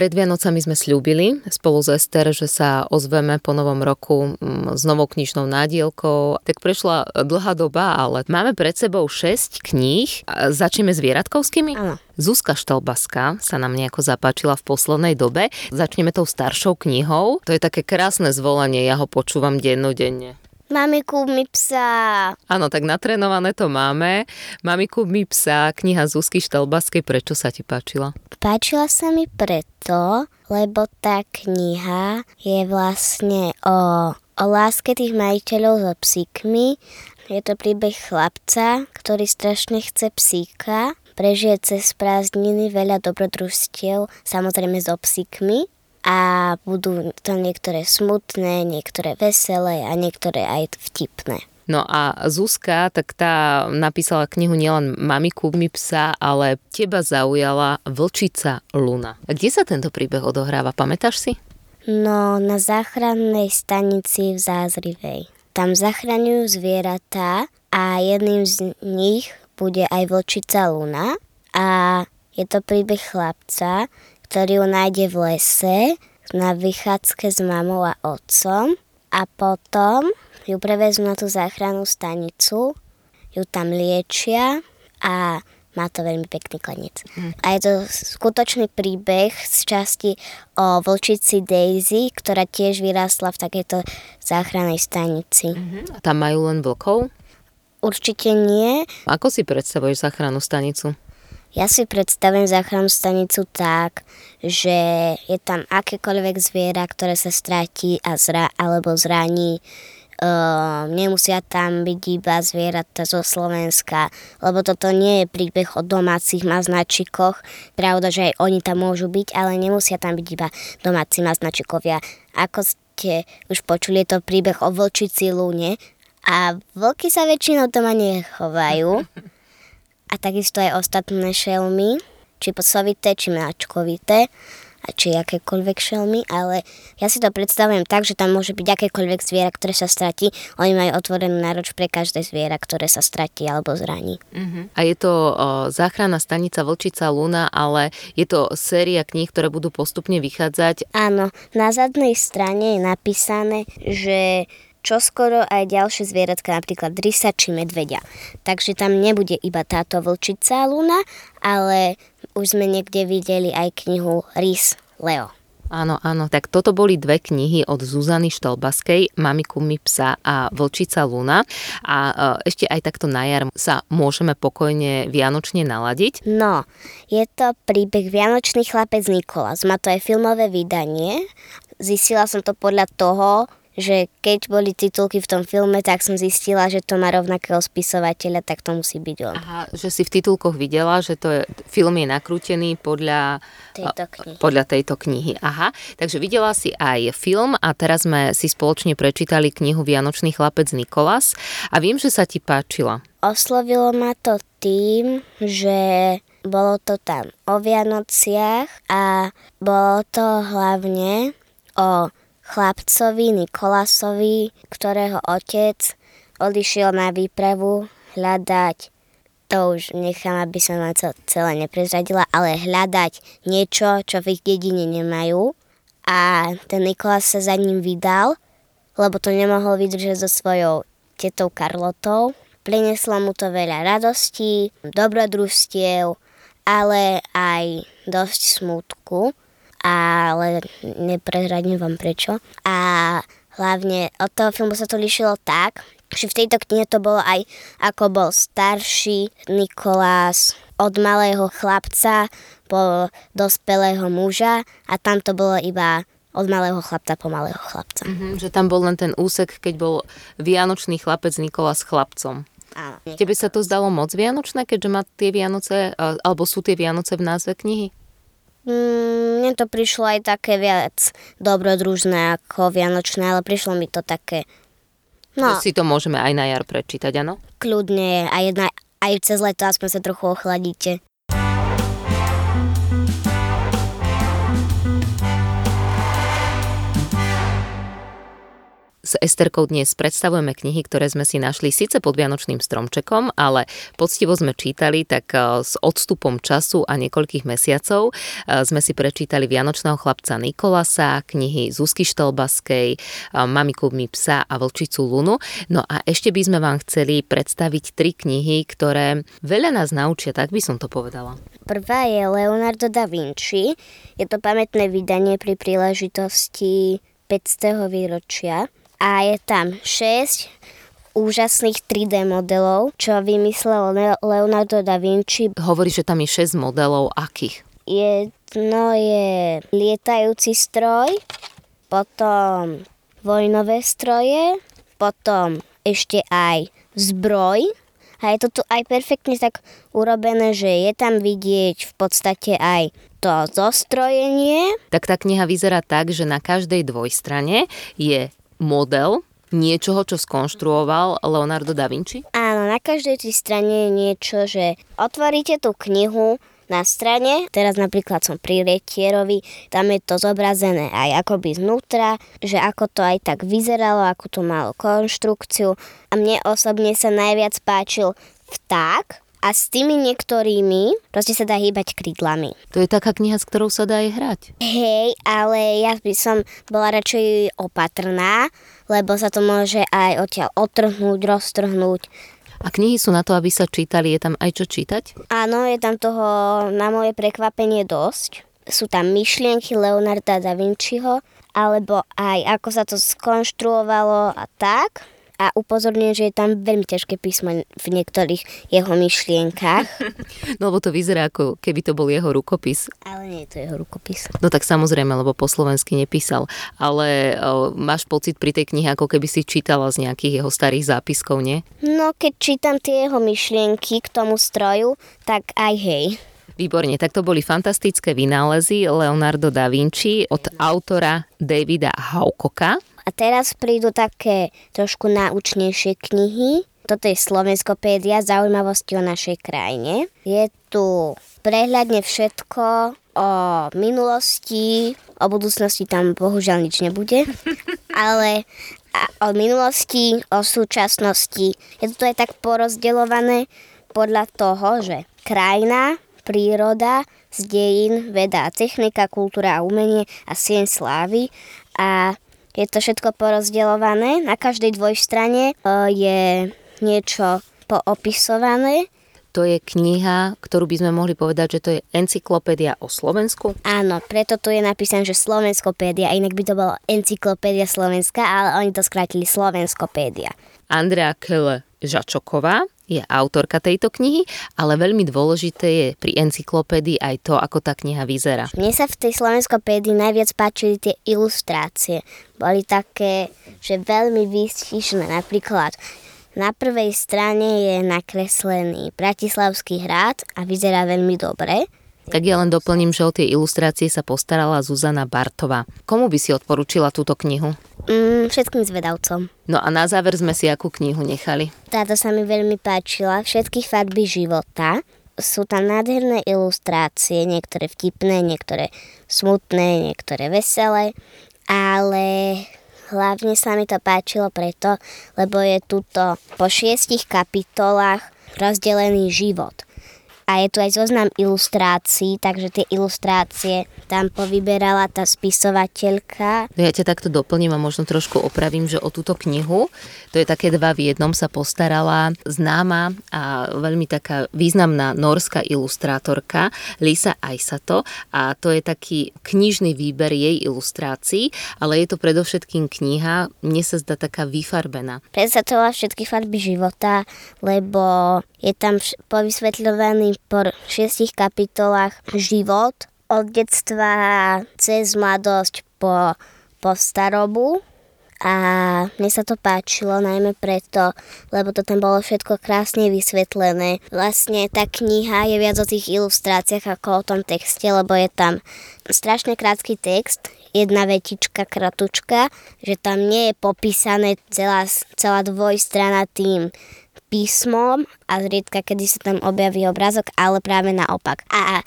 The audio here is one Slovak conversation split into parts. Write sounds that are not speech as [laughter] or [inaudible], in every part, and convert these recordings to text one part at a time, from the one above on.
Pred Vianocami sme slúbili spolu s Ester, že sa ozveme po novom roku mm, s novou knižnou nádielkou. Tak prešla dlhá doba, ale máme pred sebou 6 kníh. Začneme s Vieratkovskými? Áno. Zuzka Štelbaska sa nám nejako zapáčila v poslednej dobe. Začneme tou staršou knihou. To je také krásne zvolanie, ja ho počúvam dennodenne. Mamiku mi psa. Áno, tak natrénované to máme. Mamiku mi psa, kniha Zuzky Štelbaskej, prečo sa ti páčila? Páčila sa mi preto, lebo tá kniha je vlastne o, o láske tých majiteľov so psíkmi. Je to príbeh chlapca, ktorý strašne chce psíka, prežije cez prázdniny veľa dobrodružstiev, samozrejme so psíkmi a budú to niektoré smutné, niektoré veselé a niektoré aj vtipné. No a Zuzka, tak tá napísala knihu nielen Mami mi psa, ale teba zaujala Vlčica Luna. A kde sa tento príbeh odohráva, pamätáš si? No, na záchrannej stanici v Zázrivej. Tam zachraňujú zvieratá a jedným z nich bude aj Vlčica Luna a je to príbeh chlapca, ktorý ju nájde v lese na vychádzke s mamou a otcom a potom ju prevezú na tú záchrannú stanicu, ju tam liečia a má to veľmi pekný koniec. Mm. A je to skutočný príbeh z časti o vlčici Daisy, ktorá tiež vyrástla v takejto záchrannej stanici. Mm-hmm. A tam majú len vlkov? Určite nie. Ako si predstavuješ záchrannú stanicu? Ja si predstavím záchrannú stanicu tak, že je tam akékoľvek zviera, ktoré sa stratí a zra, alebo zraní. Uh, nemusia tam byť iba zvieratá zo Slovenska, lebo toto nie je príbeh o domácich maznačikoch. Pravda, že aj oni tam môžu byť, ale nemusia tam byť iba domáci maznačikovia. Ako ste už počuli, je to príbeh o vlčici lúne a vlky sa väčšinou doma nechovajú. [laughs] a takisto aj ostatné šelmy, či posovité, či mláčkovité a či akékoľvek šelmy, ale ja si to predstavujem tak, že tam môže byť akékoľvek zviera, ktoré sa stratí. Oni majú otvorenú nároč pre každé zviera, ktoré sa stratí alebo zraní. Uh-huh. A je to o, záchranná stanica Vlčica Luna, ale je to séria kníh, ktoré budú postupne vychádzať. Áno, na zadnej strane je napísané, že čo skoro aj ďalšie zvieratka, napríklad rysa či medveďa. Takže tam nebude iba táto vlčica Luna, ale už sme niekde videli aj knihu Rys Leo. Áno, áno, tak toto boli dve knihy od Zuzany Štelbaskej, Mami Kumi psa a Vlčica Luna. A e, ešte aj takto na jar sa môžeme pokojne vianočne naladiť. No, je to príbeh Vianočný chlapec Nikolas. Má to aj filmové vydanie. Zistila som to podľa toho, že keď boli titulky v tom filme, tak som zistila, že to má rovnakého spisovateľa, tak to musí byť on. Aha, že si v titulkoch videla, že to je, film je nakrútený podľa tejto knihy. Podľa tejto knihy. Aha, takže videla si aj film a teraz sme si spoločne prečítali knihu Vianočný chlapec Nikolas a viem, že sa ti páčila. Oslovilo ma to tým, že bolo to tam o Vianociach a bolo to hlavne o chlapcovi Nikolasovi, ktorého otec odišiel na výpravu hľadať to už nechám, aby som vám to celé neprezradila, ale hľadať niečo, čo v ich dedine nemajú. A ten Nikolas sa za ním vydal, lebo to nemohol vydržať so svojou tetou Karlotou. Prineslo mu to veľa radostí, dobrodružstiev, ale aj dosť smutku ale neprehradím vám prečo. A hlavne od toho filmu sa to lišilo tak, že v tejto knihe to bolo aj ako bol starší Nikolás od malého chlapca po dospelého muža a tam to bolo iba od malého chlapca po malého chlapca. Mm-hmm, že tam bol len ten úsek, keď bol vianočný chlapec Nikola s chlapcom. Áno. Tebe sa to zdalo moc vianočné, keďže má tie Vianoce, alebo sú tie Vianoce v názve knihy? Mm, mne to prišlo aj také viac dobrodružné ako vianočné, ale prišlo mi to také... No, si to môžeme aj na jar prečítať, áno? Kľudne, aj, jedna, aj cez leto aspoň sa trochu ochladíte. S Esterkou dnes predstavujeme knihy, ktoré sme si našli síce pod Vianočným stromčekom, ale poctivo sme čítali, tak e, s odstupom času a niekoľkých mesiacov e, sme si prečítali Vianočného chlapca Nikolasa, knihy Zuzky Štelbaskej, e, Mami mi psa a Vlčicu Lunu. No a ešte by sme vám chceli predstaviť tri knihy, ktoré veľa nás naučia, tak by som to povedala. Prvá je Leonardo da Vinci. Je to pamätné vydanie pri príležitosti 500. výročia a je tam 6 úžasných 3D modelov, čo vymyslel Leonardo da Vinci. Hovorí, že tam je 6 modelov akých? Jedno je lietajúci stroj, potom vojnové stroje, potom ešte aj zbroj. A je to tu aj perfektne tak urobené, že je tam vidieť v podstate aj to zostrojenie. Tak tá kniha vyzerá tak, že na každej dvojstrane je model niečoho, čo skonštruoval Leonardo da Vinci? Áno, na každej tej strane je niečo, že otvoríte tú knihu na strane, teraz napríklad som pri retierovi, tam je to zobrazené aj akoby znútra, že ako to aj tak vyzeralo, ako to malo konštrukciu a mne osobne sa najviac páčil vták, a s tými niektorými proste sa dá hýbať krídlami. To je taká kniha, s ktorou sa dá aj hrať. Hej, ale ja by som bola radšej opatrná, lebo sa to môže aj odtiaľ otrhnúť, roztrhnúť. A knihy sú na to, aby sa čítali, je tam aj čo čítať? Áno, je tam toho na moje prekvapenie dosť. Sú tam myšlienky Leonarda da Vinciho, alebo aj ako sa to skonštruovalo a tak a upozorňujem, že je tam veľmi ťažké písmo v niektorých jeho myšlienkach. [laughs] No lebo to vyzerá ako keby to bol jeho rukopis. Ale nie je to jeho rukopis. No tak samozrejme, lebo po slovensky nepísal. Ale o, máš pocit pri tej knihe, ako keby si čítala z nejakých jeho starých zápiskov, nie? No keď čítam tie jeho myšlienky k tomu stroju, tak aj hej. Výborne, tak to boli fantastické vynálezy Leonardo da Vinci od autora Davida Haukoka. A teraz prídu také trošku náučnejšie knihy. Toto je Slovenskopédia, zaujímavosti o našej krajine. Je tu prehľadne všetko o minulosti, o budúcnosti tam bohužiaľ nič nebude, [laughs] ale o minulosti, o súčasnosti. Je to aj tak porozdeľované podľa toho, že krajina, príroda, z dejín, veda a technika, kultúra a umenie a sien slávy a je to všetko porozdeľované. Na každej dvojstrane e, je niečo poopisované. To je kniha, ktorú by sme mohli povedať, že to je encyklopédia o Slovensku? Áno, preto tu je napísané, že Slovenskopédia, inak by to bolo encyklopédia Slovenska, ale oni to skrátili Slovenskopédia. Andrea Kele Žačoková je autorka tejto knihy, ale veľmi dôležité je pri encyklopédii aj to, ako tá kniha vyzerá. Mne sa v tej slovenskopédii najviac páčili tie ilustrácie. Boli také, že veľmi výstižné. Napríklad na prvej strane je nakreslený Bratislavský hrad a vyzerá veľmi dobre. Tak ja len doplním, že o tie ilustrácie sa postarala Zuzana Bartová. Komu by si odporúčila túto knihu? Mm, všetkým zvedavcom. No a na záver sme si akú knihu nechali? Táto sa mi veľmi páčila. Všetky farby života. Sú tam nádherné ilustrácie, niektoré vtipné, niektoré smutné, niektoré veselé, ale hlavne sa mi to páčilo preto, lebo je tuto po šiestich kapitolách rozdelený život a je tu aj zoznam ilustrácií, takže tie ilustrácie tam povyberala tá spisovateľka. Ja ťa takto doplním a možno trošku opravím, že o túto knihu, to je také dva v jednom, sa postarala známa a veľmi taká významná norská ilustrátorka Lisa Aisato a to je taký knižný výber jej ilustrácií, ale je to predovšetkým kniha, mne sa zdá taká vyfarbená. Predstavovala všetky farby života, lebo je tam povysvetľovaný po šiestich kapitolách život od detstva cez mladosť po, po starobu. A mne sa to páčilo najmä preto, lebo to tam bolo všetko krásne vysvetlené. Vlastne tá kniha je viac o tých ilustráciách ako o tom texte, lebo je tam strašne krátky text, jedna vetička kratučka, že tam nie je popísané celá, celá dvojstrana tým písmom a zriedka, kedy sa tam objaví obrázok, ale práve naopak. A e,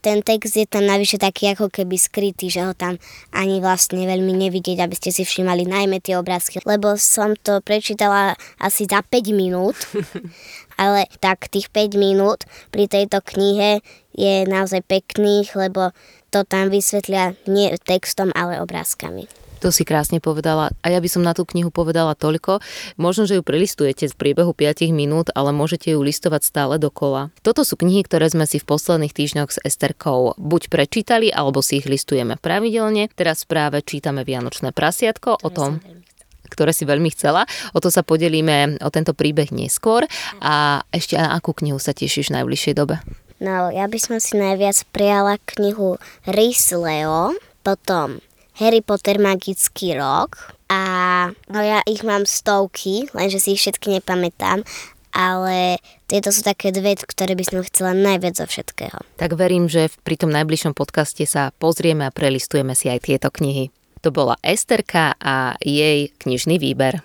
ten text je tam navyše taký ako keby skrytý, že ho tam ani vlastne veľmi nevidieť, aby ste si všimali najmä tie obrázky, lebo som to prečítala asi za 5 minút, [laughs] ale tak tých 5 minút pri tejto knihe je naozaj pekných, lebo to tam vysvetlia nie textom, ale obrázkami. To si krásne povedala. A ja by som na tú knihu povedala toľko. Možno, že ju prelistujete v priebehu 5 minút, ale môžete ju listovať stále dokola. Toto sú knihy, ktoré sme si v posledných týždňoch s Esterkou buď prečítali, alebo si ich listujeme pravidelne. Teraz práve čítame Vianočné prasiatko o tom, ktoré si veľmi chcela. O to sa podelíme o tento príbeh neskôr. A ešte na akú knihu sa tešíš v najbližšej dobe? No, ja by som si najviac prijala knihu Rys Leo, potom Harry Potter Magický rok a no ja ich mám stovky, lenže si ich všetky nepamätám, ale tieto sú také dve, ktoré by som chcela najviac zo všetkého. Tak verím, že pri tom najbližšom podcaste sa pozrieme a prelistujeme si aj tieto knihy. To bola Esterka a jej knižný výber.